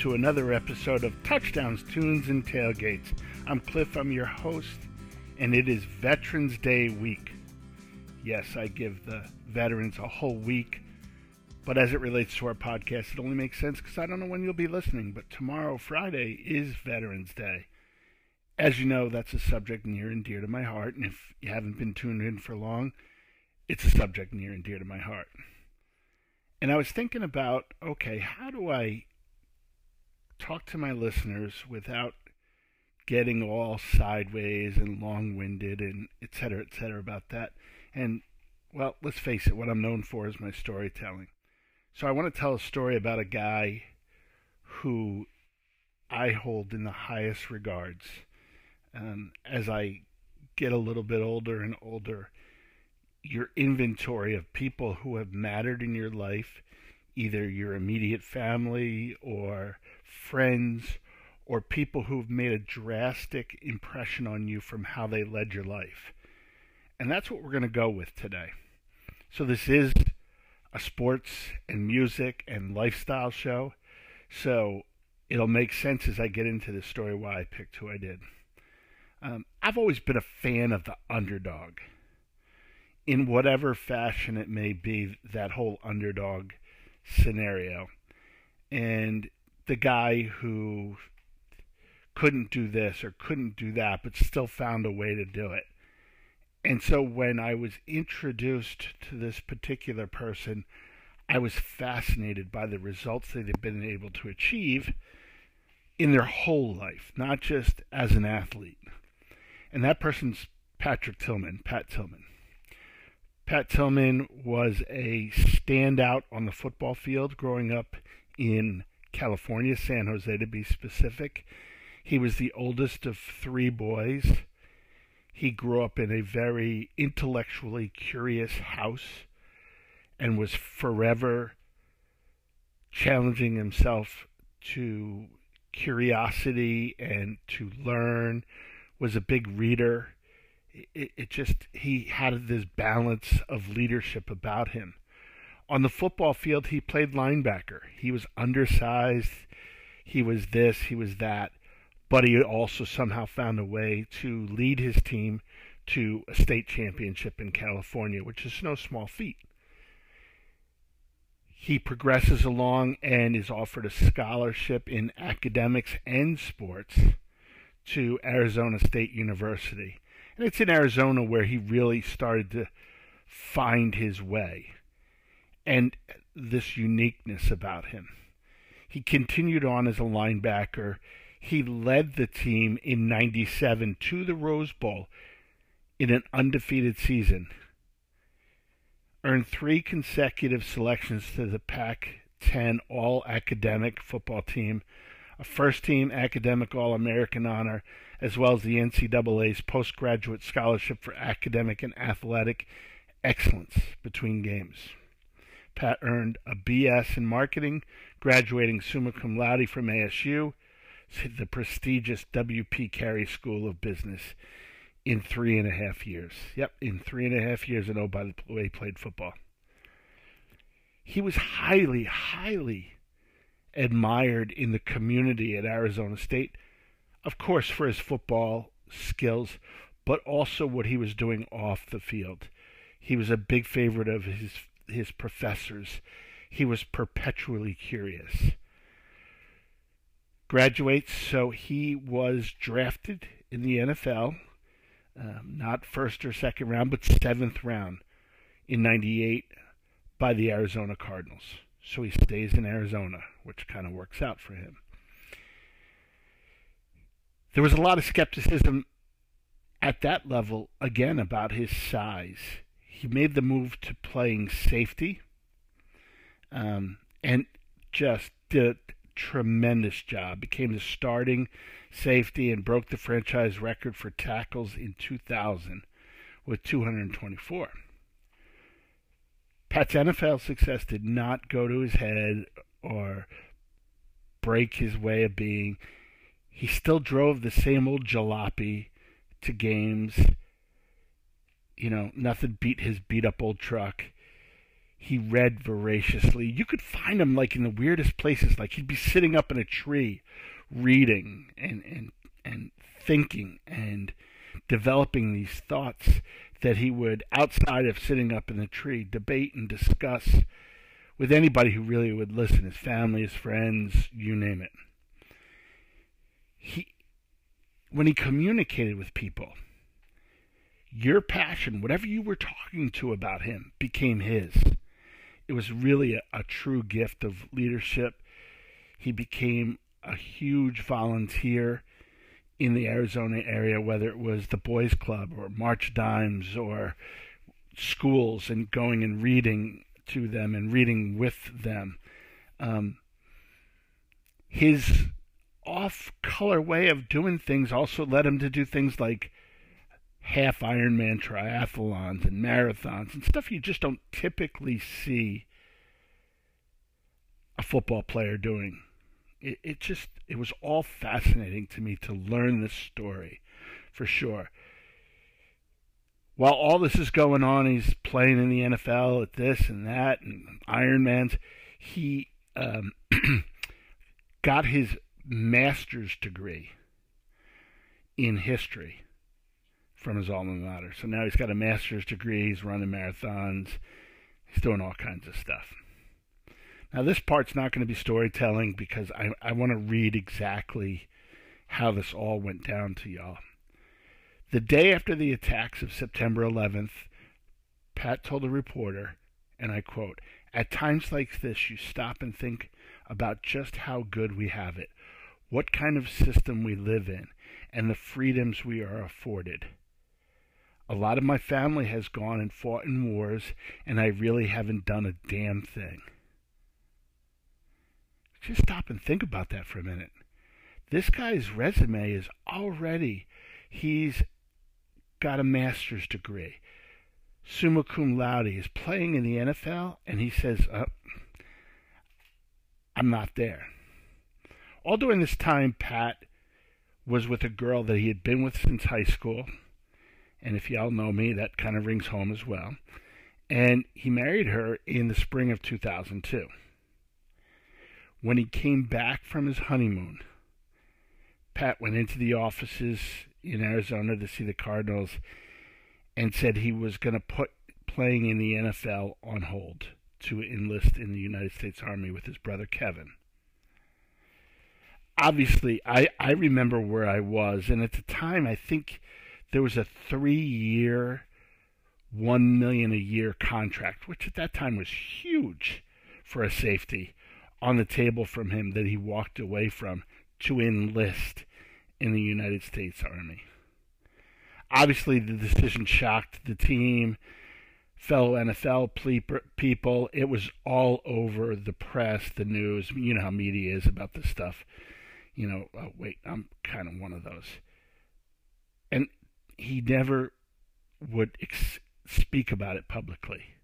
To another episode of Touchdowns, Tunes, and Tailgates. I'm Cliff, I'm your host, and it is Veterans Day week. Yes, I give the veterans a whole week, but as it relates to our podcast, it only makes sense because I don't know when you'll be listening, but tomorrow, Friday, is Veterans Day. As you know, that's a subject near and dear to my heart, and if you haven't been tuned in for long, it's a subject near and dear to my heart. And I was thinking about okay, how do I talk to my listeners without getting all sideways and long winded and et cetera, et cetera about that? And, well, let's face it, what I'm known for is my storytelling. So I want to tell a story about a guy who I hold in the highest regards. Um, as I get a little bit older and older, your inventory of people who have mattered in your life, either your immediate family or friends or people who've made a drastic impression on you from how they led your life. And that's what we're going to go with today. So, this is a sports and music and lifestyle show. So, it'll make sense as I get into the story why I picked who I did. Um, I've always been a fan of the underdog in whatever fashion it may be, that whole underdog scenario. And the guy who couldn't do this or couldn't do that, but still found a way to do it. And so when I was introduced to this particular person, I was fascinated by the results that they've been able to achieve in their whole life, not just as an athlete. And that person's Patrick Tillman, Pat Tillman. Pat Tillman was a standout on the football field growing up in California, San Jose to be specific. He was the oldest of three boys. He grew up in a very intellectually curious house and was forever challenging himself to curiosity and to learn, was a big reader. It, it just, he had this balance of leadership about him on the football field, he played linebacker. He was undersized. He was this, he was that. But he also somehow found a way to lead his team to a state championship in California, which is no small feat. He progresses along and is offered a scholarship in academics and sports to Arizona State University. And it's in Arizona where he really started to find his way and this uniqueness about him. He continued on as a linebacker. He led the team in 97 to the Rose Bowl in an undefeated season. Earned three consecutive selections to the Pac 10 All Academic football team, a first team academic All American honor, as well as the NCAA's postgraduate scholarship for academic and athletic excellence between games. Pat earned a BS in marketing, graduating summa cum laude from ASU, the prestigious W.P. Carey School of Business, in three and a half years. Yep, in three and a half years, and oh, by the way, he played football. He was highly, highly admired in the community at Arizona State, of course, for his football skills, but also what he was doing off the field. He was a big favorite of his his professors. He was perpetually curious. Graduates, so he was drafted in the NFL, um, not first or second round, but seventh round in 98 by the Arizona Cardinals. So he stays in Arizona, which kind of works out for him. There was a lot of skepticism at that level, again, about his size he made the move to playing safety um, and just did a tremendous job. Became the starting safety and broke the franchise record for tackles in 2000 with 224. Pat's NFL success did not go to his head or break his way of being. He still drove the same old jalopy to games you know, nothing beat his beat up old truck. he read voraciously. You could find him like in the weirdest places. Like he'd be sitting up in a tree, reading and and and thinking and developing these thoughts that he would, outside of sitting up in the tree, debate and discuss with anybody who really would listen, his family, his friends, you name it. He, when he communicated with people, your passion, whatever you were talking to about him, became his. It was really a, a true gift of leadership. He became a huge volunteer in the Arizona area, whether it was the Boys Club or March Dimes or schools and going and reading to them and reading with them. Um, his off color way of doing things also led him to do things like half Ironman triathlons and marathons and stuff you just don't typically see a football player doing. It, it just it was all fascinating to me to learn this story for sure. While all this is going on he's playing in the nfl at this and that and ironmans he um, got his master's degree in history from his alma mater so now he's got a master's degree he's running marathons he's doing all kinds of stuff now, this part's not going to be storytelling because I, I want to read exactly how this all went down to y'all. The day after the attacks of September 11th, Pat told a reporter, and I quote, At times like this, you stop and think about just how good we have it, what kind of system we live in, and the freedoms we are afforded. A lot of my family has gone and fought in wars, and I really haven't done a damn thing. Just stop and think about that for a minute. This guy's resume is already, he's got a master's degree. Summa cum laude. He's playing in the NFL, and he says, oh, I'm not there. All during this time, Pat was with a girl that he had been with since high school. And if y'all know me, that kind of rings home as well. And he married her in the spring of 2002 when he came back from his honeymoon, Pat went into the offices in Arizona to see the Cardinals and said he was going to put playing in the NFL on hold to enlist in the United States Army with his brother Kevin. Obviously, I, I remember where I was, and at the time, I think there was a three year, one million a year contract, which at that time was huge for a safety on the table from him that he walked away from to enlist in the United States Army. Obviously, the decision shocked the team, fellow NFL people. It was all over the press, the news. You know how media is about this stuff. You know, oh, wait, I'm kind of one of those. And he never would ex- speak about it publicly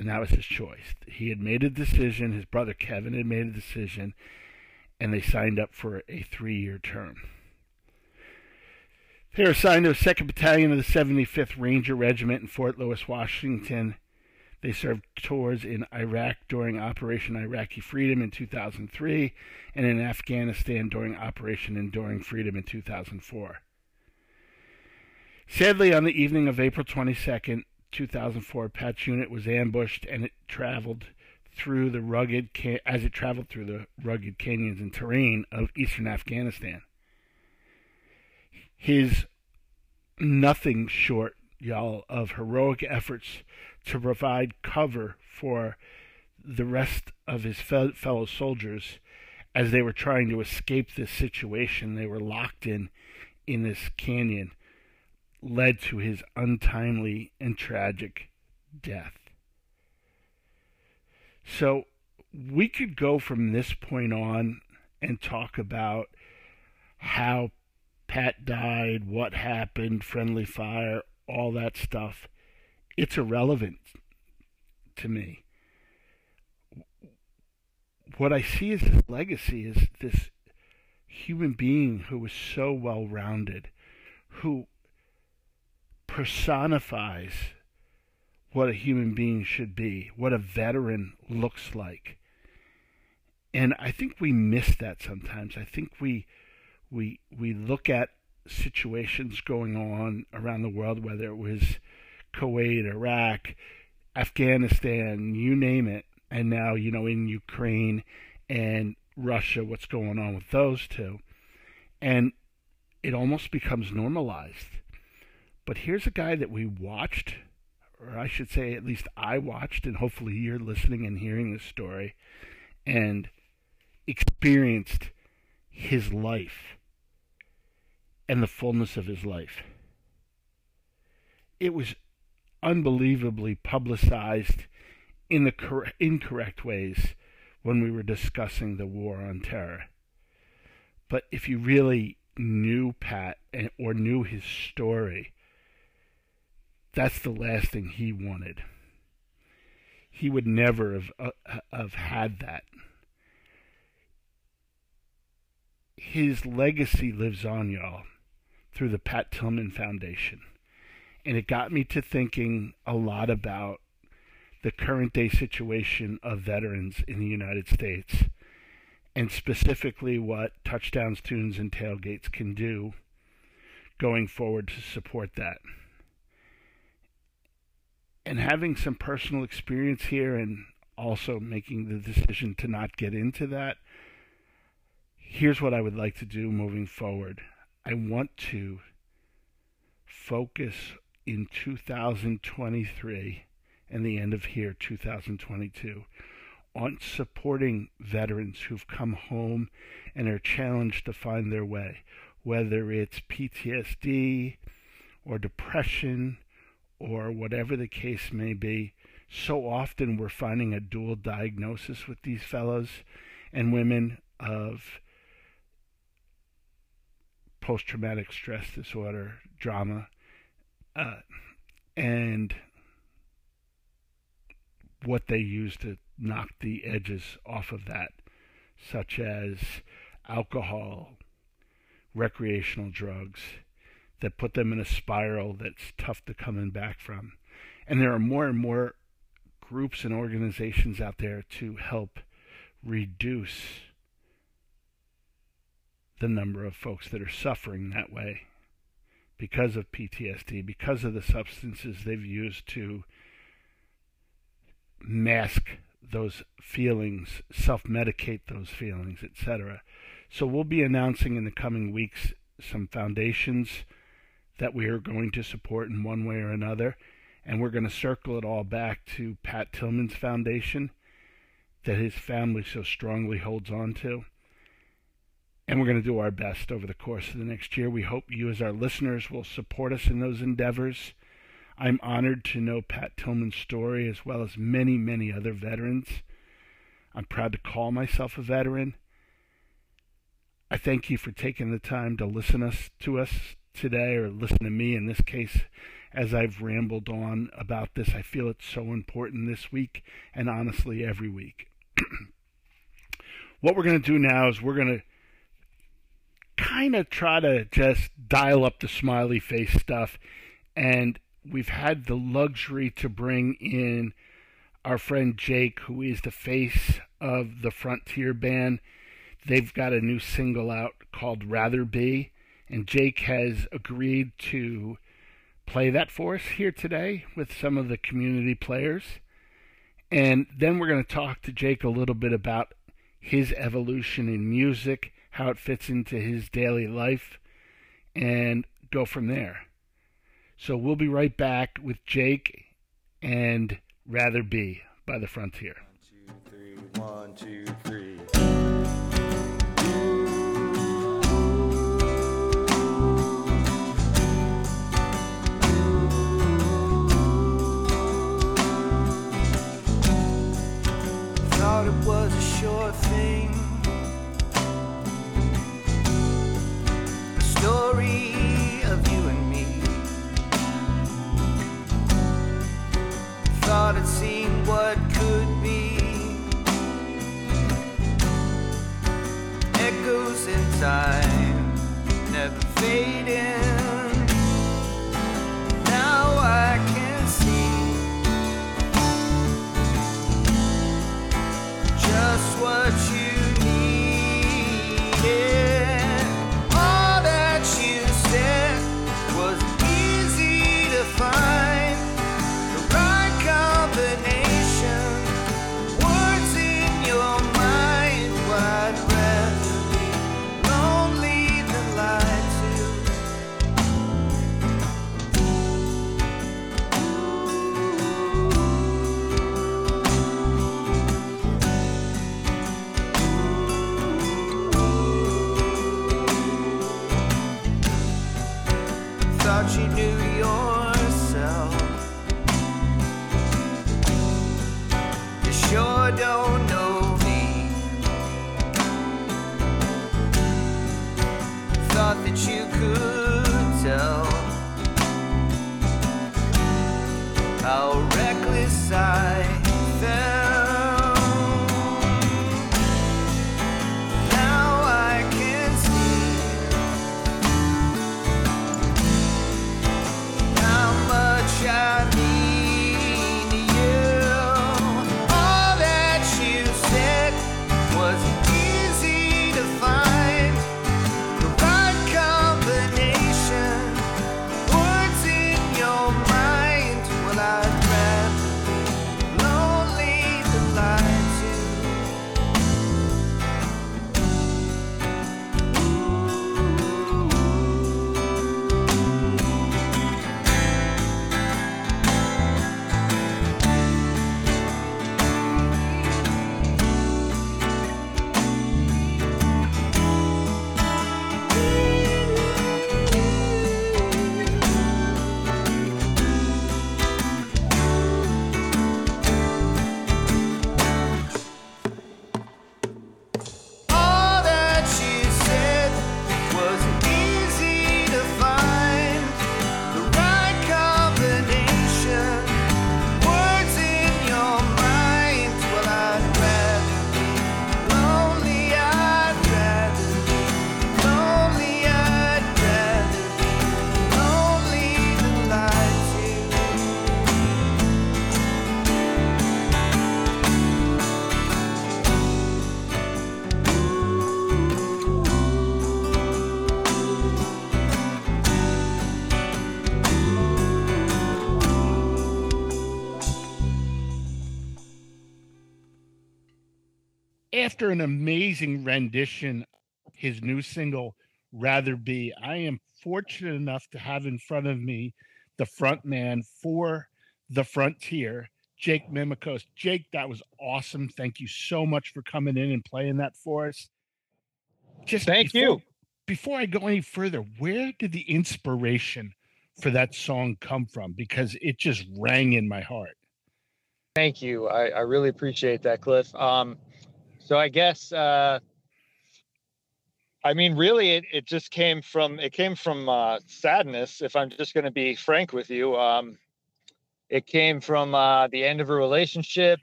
and that was his choice. He had made a decision, his brother Kevin had made a decision, and they signed up for a three year term. They were assigned to the 2nd Battalion of the 75th Ranger Regiment in Fort Lewis, Washington. They served tours in Iraq during Operation Iraqi Freedom in 2003 and in Afghanistan during Operation Enduring Freedom in 2004. Sadly, on the evening of April 22nd, 2004 Pat's unit was ambushed and it traveled through the rugged as it traveled through the rugged canyons and terrain of eastern Afghanistan. His nothing short, y'all, of heroic efforts to provide cover for the rest of his fellow soldiers as they were trying to escape this situation they were locked in in this canyon led to his untimely and tragic death. So we could go from this point on and talk about how Pat died, what happened, friendly fire, all that stuff. It's irrelevant to me. What I see as his legacy is this human being who was so well rounded, who personifies what a human being should be, what a veteran looks like. And I think we miss that sometimes. I think we we we look at situations going on around the world, whether it was Kuwait, Iraq, Afghanistan, you name it, and now you know in Ukraine and Russia, what's going on with those two, and it almost becomes normalized. But here's a guy that we watched or I should say, at least I watched, and hopefully you're listening and hearing this story, and experienced his life and the fullness of his life. It was unbelievably publicized in the cor- incorrect ways when we were discussing the war on terror. But if you really knew Pat and, or knew his story, that's the last thing he wanted. He would never have uh, have had that. His legacy lives on, y'all, through the Pat Tillman Foundation. And it got me to thinking a lot about the current day situation of veterans in the United States and specifically what touchdowns, tunes, and tailgates can do going forward to support that and having some personal experience here and also making the decision to not get into that, here's what I would like to do moving forward. I want to focus in 2023 and the end of here 2022 on supporting veterans who've come home and are challenged to find their way, whether it's PTSD or depression or whatever the case may be. So often we're finding a dual diagnosis with these fellows and women of post traumatic stress disorder, drama, uh, and what they use to knock the edges off of that, such as alcohol, recreational drugs, that put them in a spiral that's tough to coming back from. And there are more and more groups and organizations out there to help reduce the number of folks that are suffering that way because of PTSD, because of the substances they've used to mask those feelings, self medicate those feelings, etc. So we'll be announcing in the coming weeks some foundations that we are going to support in one way or another. And we're going to circle it all back to Pat Tillman's foundation that his family so strongly holds on to. And we're going to do our best over the course of the next year. We hope you, as our listeners, will support us in those endeavors. I'm honored to know Pat Tillman's story as well as many, many other veterans. I'm proud to call myself a veteran. I thank you for taking the time to listen us to us today or listen to me in this case as I've rambled on about this. I feel it's so important this week and honestly every week. what we're going to do now is we're going to kind of try to just dial up the smiley face stuff and we've had the luxury to bring in our friend Jake who is the face of the Frontier band. They've got a new single out called Rather Be and Jake has agreed to play that for us here today with some of the community players. And then we're going to talk to Jake a little bit about his evolution in music, how it fits into his daily life, and go from there. So we'll be right back with Jake and Rather Be by the Frontier. One, two, three, one, two, three. Thing. A story of you and me. Thought it seemed what could be. Echoes in time, never fading. After an amazing rendition, his new single, Rather Be, I am fortunate enough to have in front of me the front man for The Frontier, Jake Mimikos. Jake, that was awesome. Thank you so much for coming in and playing that for us. Just Thank before- you. Before I go any further, where did the inspiration for that song come from? Because it just rang in my heart. Thank you. I, I really appreciate that, Cliff. Um, so I guess uh, I mean, really, it, it just came from it came from uh, sadness. If I'm just going to be frank with you, um, it came from uh, the end of a relationship,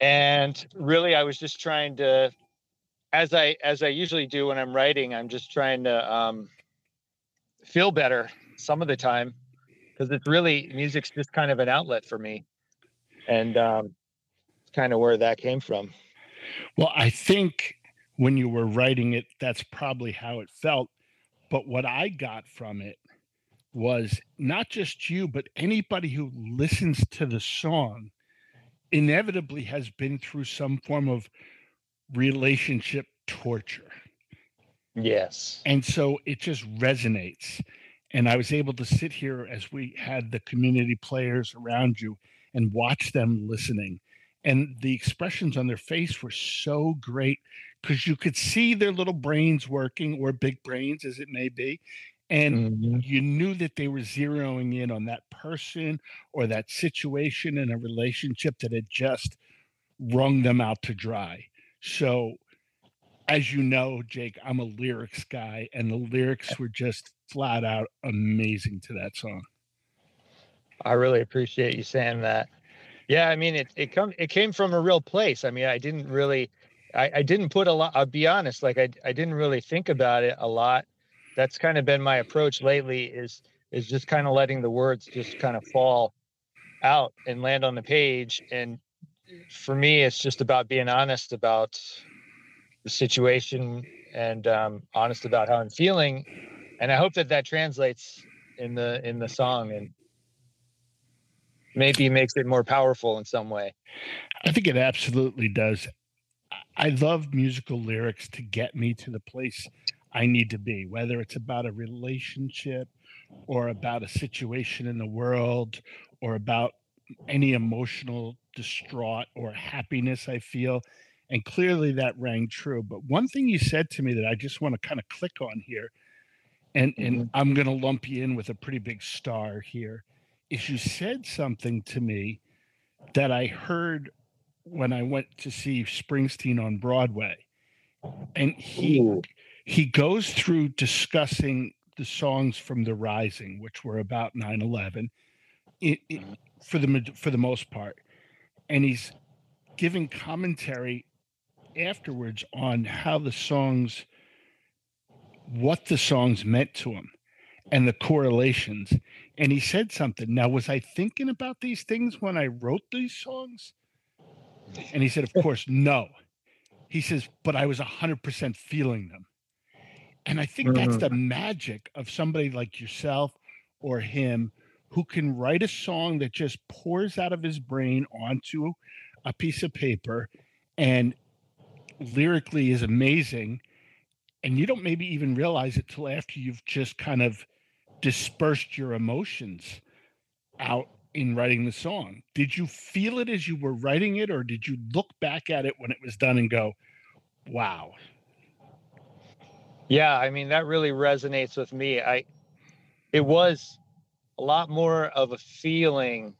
and really, I was just trying to, as I as I usually do when I'm writing, I'm just trying to um, feel better some of the time because it's really music's just kind of an outlet for me, and um, kind of where that came from. Well, I think when you were writing it, that's probably how it felt. But what I got from it was not just you, but anybody who listens to the song inevitably has been through some form of relationship torture. Yes. And so it just resonates. And I was able to sit here as we had the community players around you and watch them listening. And the expressions on their face were so great because you could see their little brains working or big brains as it may be. And Mhm. you knew that they were zeroing in on that person or that situation in a relationship that had just wrung them out to dry. So, as you know, Jake, I'm a lyrics guy, and the lyrics were just flat out amazing to that song. I really appreciate you saying that. Yeah, I mean it it come it came from a real place. I mean, I didn't really I, I didn't put a lot I'll be honest, like I I didn't really think about it a lot. That's kind of been my approach lately is is just kind of letting the words just kind of fall out and land on the page. And for me, it's just about being honest about the situation and um, honest about how I'm feeling. And I hope that that translates in the in the song and maybe makes it more powerful in some way. I think it absolutely does. I- love musical lyrics to get me to the place I need to be, whether it's about a relationship or about a situation in the world or about any emotional distraught or happiness I feel. And clearly that rang true. But one thing you said to me that I just want to kind of click on here, and, and mm-hmm. I'm going to lump you in with a pretty big star here, is you said something to me that I heard when I went to see Springsteen on Broadway, and he Ooh. he goes through discussing the songs from The Rising, which were about 9/11, it, it, for the for the most part, and he's giving commentary afterwards on how the songs, what the songs meant to him, and the correlations. And he said something. Now, was I thinking about these things when I wrote these songs? And he said, Of course, no. He says, But I was 100% feeling them. And I think that's mm. the magic of somebody like yourself or him who can write a song that just pours out of his brain onto a piece of paper and lyrically is amazing. And you don't maybe even realize it till after you've just kind of dispersed your emotions out in writing the song. Did you feel it as you were writing it, or did you look back at it when it was done and go, wow? Yeah, I mean that really resonates with me. I it was a lot more of a feeling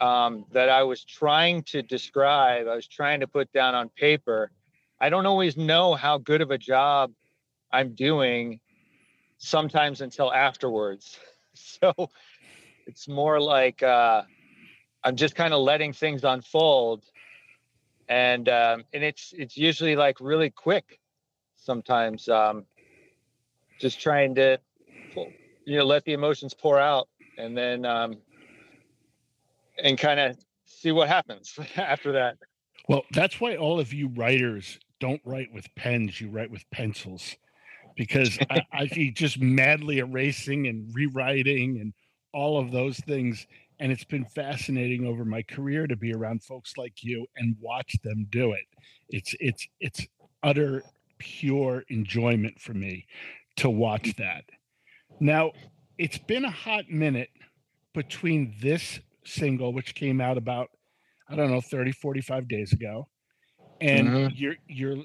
um, that I was trying to describe. I was trying to put down on paper. I don't always know how good of a job I'm doing sometimes until afterwards. So it's more like uh, I'm just kind of letting things unfold, and um, and it's it's usually like really quick sometimes um, just trying to pull, you know let the emotions pour out and then um, and kind of see what happens after that Well, that's why all of you writers don't write with pens, you write with pencils. Because I, I see just madly erasing and rewriting and all of those things. And it's been fascinating over my career to be around folks like you and watch them do it. It's it's it's utter pure enjoyment for me to watch that. Now, it's been a hot minute between this single, which came out about, I don't know, 30, 45 days ago, and Mhm. your your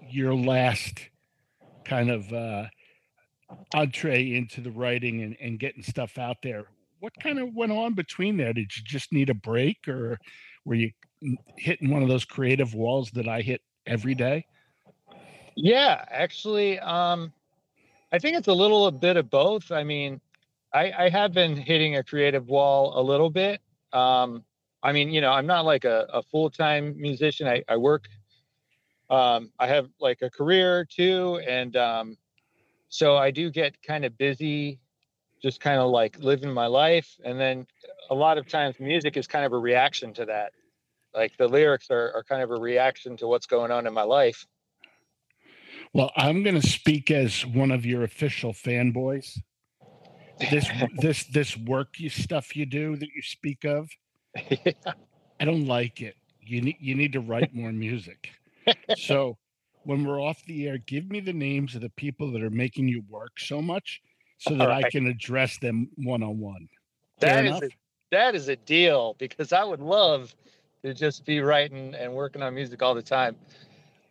your last kind of uh entree into the writing and, and getting stuff out there. What kind of went on between there? Did you just need a break or were you hitting one of those creative walls that I hit every day? yeah actually um, i think it's a little bit of both i mean i i have been hitting a creative wall a little bit um, i mean you know i'm not like a, a full-time musician i, I work um, i have like a career too and um, so i do get kind of busy just kind of like living my life and then a lot of times music is kind of a reaction to that like the lyrics are, are kind of a reaction to what's going on in my life Well, I'm going to speak as one of your official fanboys. This this this work you stuff you do that you speak of, I don't like it. You need you need to write more music. So when we're off the air, give me the names of the people that are making you work so much so that I can address them one on one. That is a, that is a deal because I would love to just be writing and working on music all the time.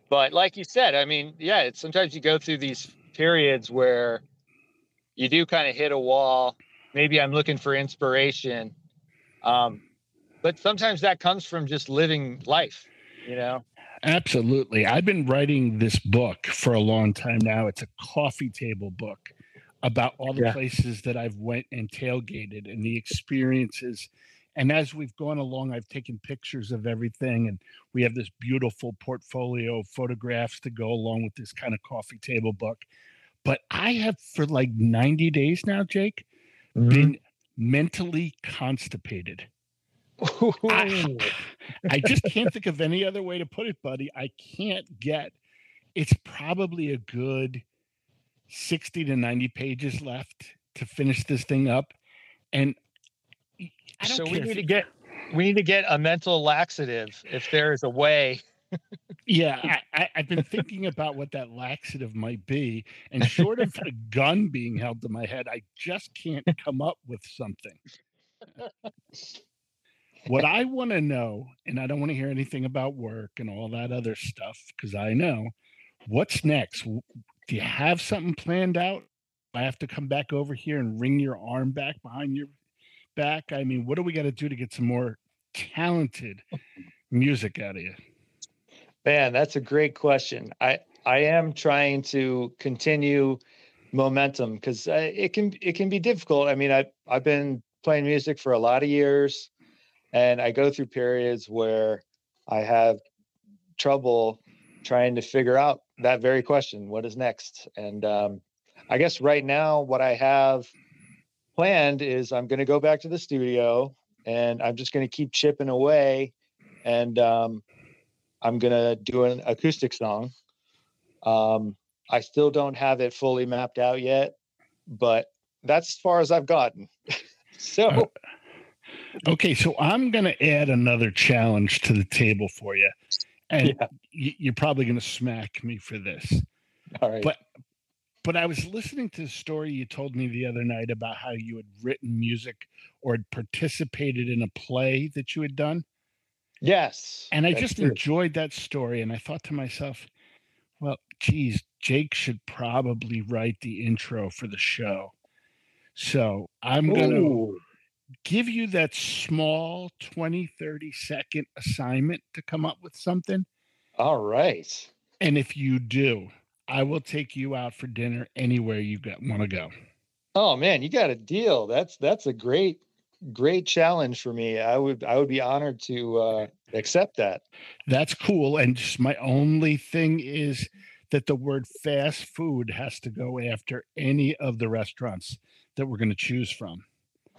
But like you said, I mean, yeah, it's sometimes you go through these periods where you do kind of hit a wall. Maybe I'm looking for inspiration. Um, but sometimes that comes from just living life, you know? Absolutely. I've been writing this book for a long time now. It's a coffee table book about all the Yeah. places that I've went and tailgated and the experiences. And as we've gone along, I've taken pictures of everything and we have this beautiful portfolio of photographs to go along with this kind of coffee table book. But I have for like 90 days now, Jake, mm-hmm. been mentally constipated. I, I just can't think of any other way to put it, buddy. I can't get. It's probably a good sixty to ninety pages left to finish this thing up, and I don't so we need to get we need to get a mental laxative if there is a way. yeah, I, I, I've been thinking about what that laxative might be, and short of a gun being held to my head, I just can't come up with something. what I want to know, and I don't want to hear anything about work and all that other stuff, because I know what's next. Do you have something planned out? I have to come back over here and wring your arm back behind your back. I mean, what do we got to do to get some more talented music out of you? Man, that's a great question. I I am trying to continue momentum because uh, it can it can be difficult. I mean, I I've been playing music for a lot of years, and I go through periods where I have trouble trying to figure out that very question: what is next? And um, I guess right now, what I have planned is I'm going to go back to the studio, and I'm just going to keep chipping away, and um, I'm going to do an acoustic song. Um, I still don't have it fully mapped out yet, but that's as far as I've gotten. so, okay, so I'm going to add another challenge to the table for you, and Yeah. you're probably going to smack me for this. all right. But but I was listening to the story you told me the other night about how you had written music or had participated in a play that you had done. yes. And I just true. enjoyed that story. And I thought to myself, well, geez, Jake should probably write the intro for the show. So I'm going to Ooh, give you that small 20, 30 second assignment to come up with something. all right. And if you do, I will take you out for dinner anywhere you want to go. Oh man, you got a deal. That's that's a great great challenge for me. I would I would be honored to uh accept that. That's cool. And just my only thing is that the word fast food has to go after any of the restaurants that we're going to choose from.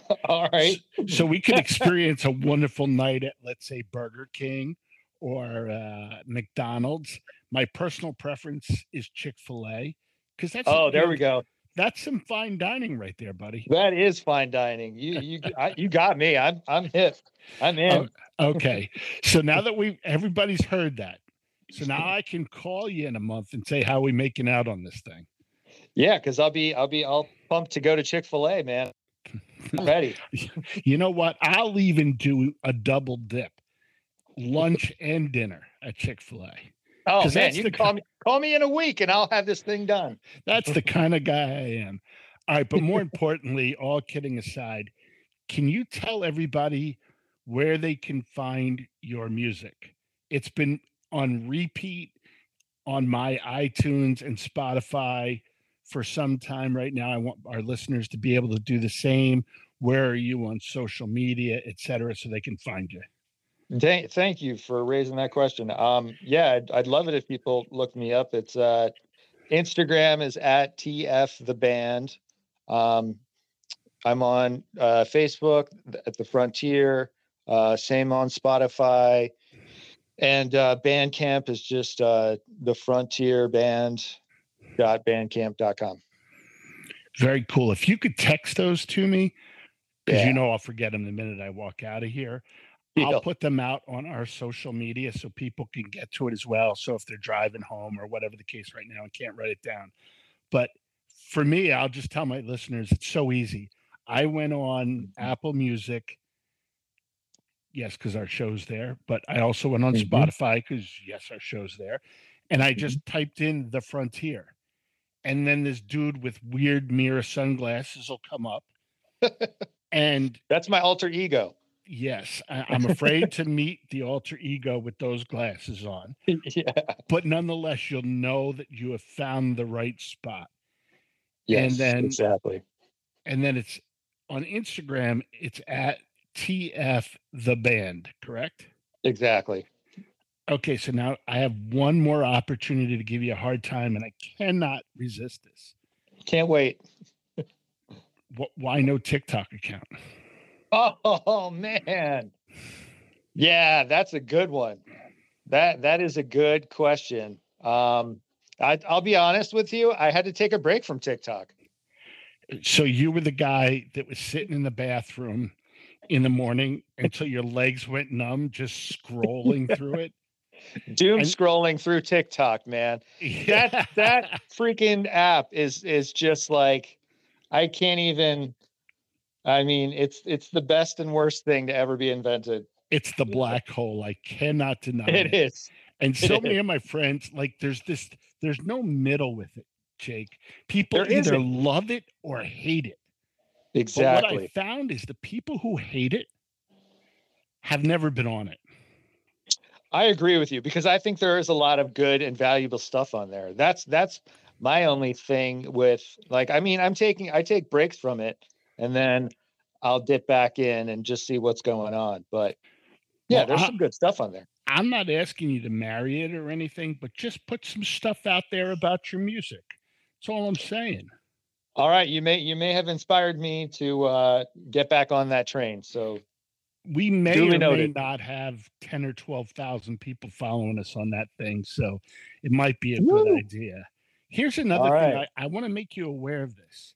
All right. So we could experience a wonderful night at, let's say, Burger King or uh, McDonald's. My personal preference is Chick fil A because that's, Oh, there we go. That's some fine dining right there, buddy. That is fine dining. You you I, you got me. I'm I'm hip. I'm in. Okay. So now that we everybody's heard that, so now I can call you in a month and say how we making out on this thing. Yeah, because I'll be I'll be all pumped to go to Chick Fil A, man. I'm ready. You know what? I'll even do a double dip, lunch and dinner at Chick Fil A. Oh man, that's you can call me call me in a week and I'll have this thing done. That's the kind of guy I am. All right, but more importantly, all kidding aside, can you tell everybody where they can find your music? It's been on repeat on my iTunes and Spotify for some time right now. I want our listeners to be able to do the same. Where are you on social media, et cetera, so they can find you? Thank, you for raising that question. Um, yeah, I'd, I'd love it if people look me up. It's uh, Instagram is at TF the band. Um, I'm on uh, Facebook at the Frontier. Uh, same on Spotify, and uh, Bandcamp is just uh, the Frontier Band. Bandcamp.com. Very cool. If you could text those to me, because Yeah. you know I'll forget them the minute I walk out of here. I'll put them out on our social media so people can get to it as well. So if they're driving home or whatever the case right now and can't write it down. But for me, I'll just tell my listeners it's so easy. I went on Apple Music. Yes, because our show's there. But I also went on Mhm. Spotify because, yes, our show's there. And I just typed in The Frontier. And then this dude with weird mirror sunglasses will come up. and That's my alter ego. Yes, I, I'm afraid to meet the alter ego with those glasses on, yeah. but nonetheless, you'll know that you have found the right spot. Yes. then- exactly. And then it's on Instagram, it's at TF the band, correct? Exactly. Okay, so now I have one more opportunity to give you a hard time, and I cannot resist this. Can't wait. Wh- Why no TikTok account? Oh man. Yeah, that's a good one. That that is a good question. Um I, I'll be honest with you. I had to take a break from TikTok. So you were the guy that was sitting in the bathroom in the morning until your legs went numb, just scrolling through it. Doom And- scrolling through TikTok, man. That that freaking app is is just like I can't even. I mean, it's it's the best and worst thing to ever be invented. it's the black hole. I cannot deny It it. is. And so It many of my friends, like, there's this, there's no middle with it, Jake. People There either isn't. love it or hate it. But what I Exactly. found is the people who hate it have never been on it. I agree with you because I think there is a lot of good and valuable stuff on there. That's that's my only thing with like I mean I'm taking I take breaks from it and then I'll dip back in and just see what's going on. But yeah, Well, there's I- some good stuff on there. I'm not asking you to marry it or anything, but just put some stuff out there about your music. That's all I'm saying. All right, you may you may have inspired me to uh get back on that train. So We may Duly or noted. may not have 10 or 12,000 people following us on that thing. So it might be a Woo. good idea. Here's another thing. I, I want to make you aware of this.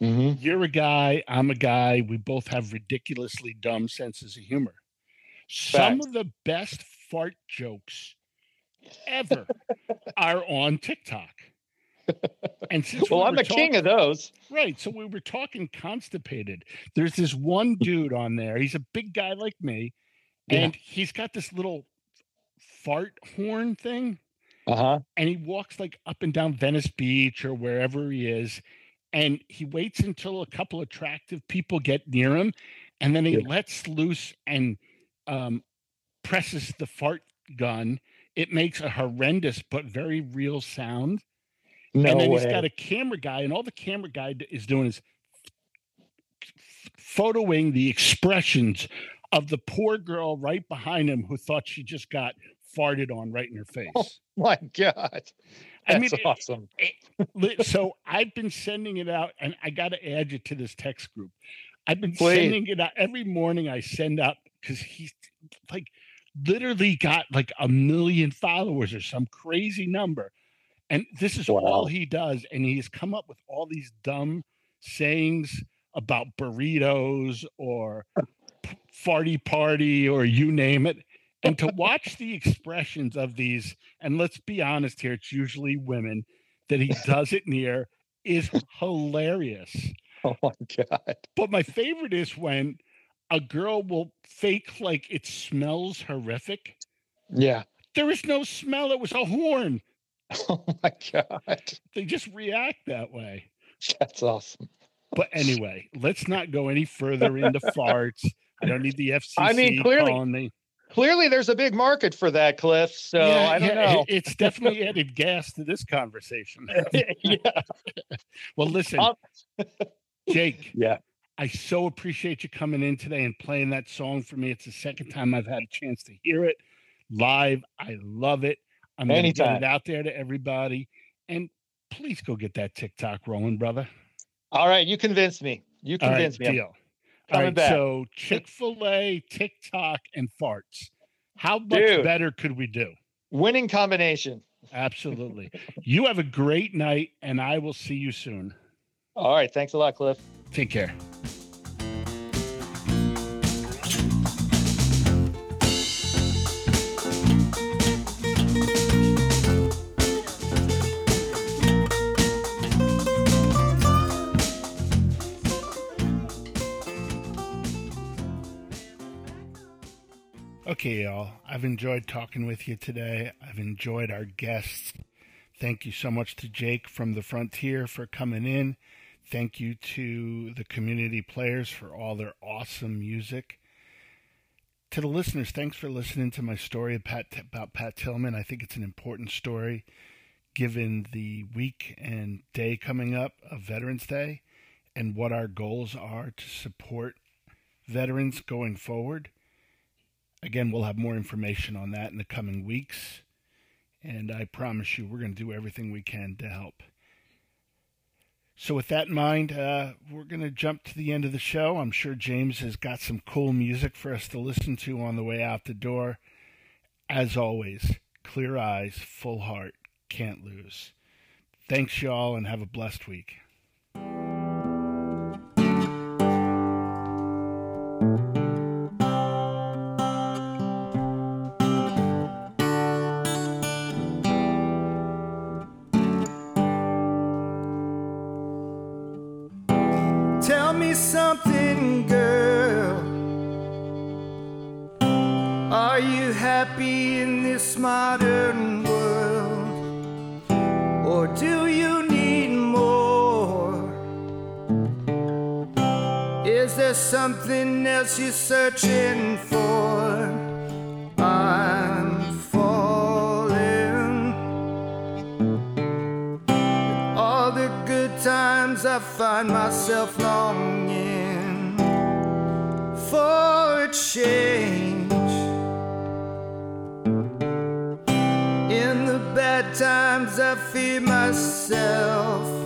Mhm. You're a guy, I'm a guy. We both have ridiculously dumb senses of humor. Some of the best fart jokes ever are on TikTok. And since well, we I'm the king of those. Right. So we were talking constipated. There's this one dude on there. He's a big guy like me. Yeah. And he's got this little fart horn thing. Uh-huh. And he walks like up and down Venice Beach or wherever he is. And he waits until a couple attractive people get near him. And then he Yeah. lets loose and um, presses the fart gun. It makes a horrendous but very real sound No and then way. he's got a camera guy, and all the camera guy is doing is photoing the expressions of the poor girl right behind him who thought she just got farted on right in her face. Oh My God. That's I mean, it- awesome. So I've been sending it out, and I got to add you to this text group. I've been Please. sending it out every morning. I send out because he's like literally got like a million followers or some crazy number, and this is all he does. And he's come up with all these dumb sayings about burritos or farty party or you name it. And to watch the expressions of these, and let's be honest here, it's usually women that he does it near is hilarious. Oh my God. But my favorite is when a girl will fake like it smells horrific. Yeah. There is no smell, it was a horn. Oh my God. They just react that way. That's awesome. But anyway, let's not go any further into farts. I don't need the FCC I mean, clearly- calling me. Clearly there's a big market for that, Cliff. So Yeah, I don't yeah, know. it's definitely added gas to this conversation. yeah. Well, listen, Um, Jake, Yeah. I so appreciate you coming in today and playing that song for me. It's the second time I've had a chance to hear it live. I love it. I'm going to get it out there to everybody. And please go get that TikTok rolling, brother. All right. You convinced me. You All right, convinced me. Deal. All right, back. so Chick fil A, TikTok, and farts. How much Dude. better could we do? Winning combination. Absolutely. you have a great night, and I will see you soon. All right. Thanks a lot, Cliff. Take care. Okay, y'all. I've enjoyed talking with you today. I've enjoyed our guests. Thank you so much to Jake from the Frontier for coming in. Thank you to the community players for all their awesome music. To the listeners, thanks for listening to my story about Pat, Tillman. I think it's an important story given the week and day coming up of Veterans Day and what our goals are to support veterans going forward. Again, we'll have more information on that in the coming weeks. And I promise you, we're going to do everything we can to help. So, with that in mind, uh, we're going to jump to the end of the show. I'm sure James has got some cool music for us to listen to on the way out the door. As always, clear eyes, full heart, can't lose. Thanks, y'all, and have a blessed week. something, girl. Are you happy in this modern world? Or do you need more? Is there something else you're searching for? I'm falling. All the good times I find myself longing for a change. In the bad times, I feed myself.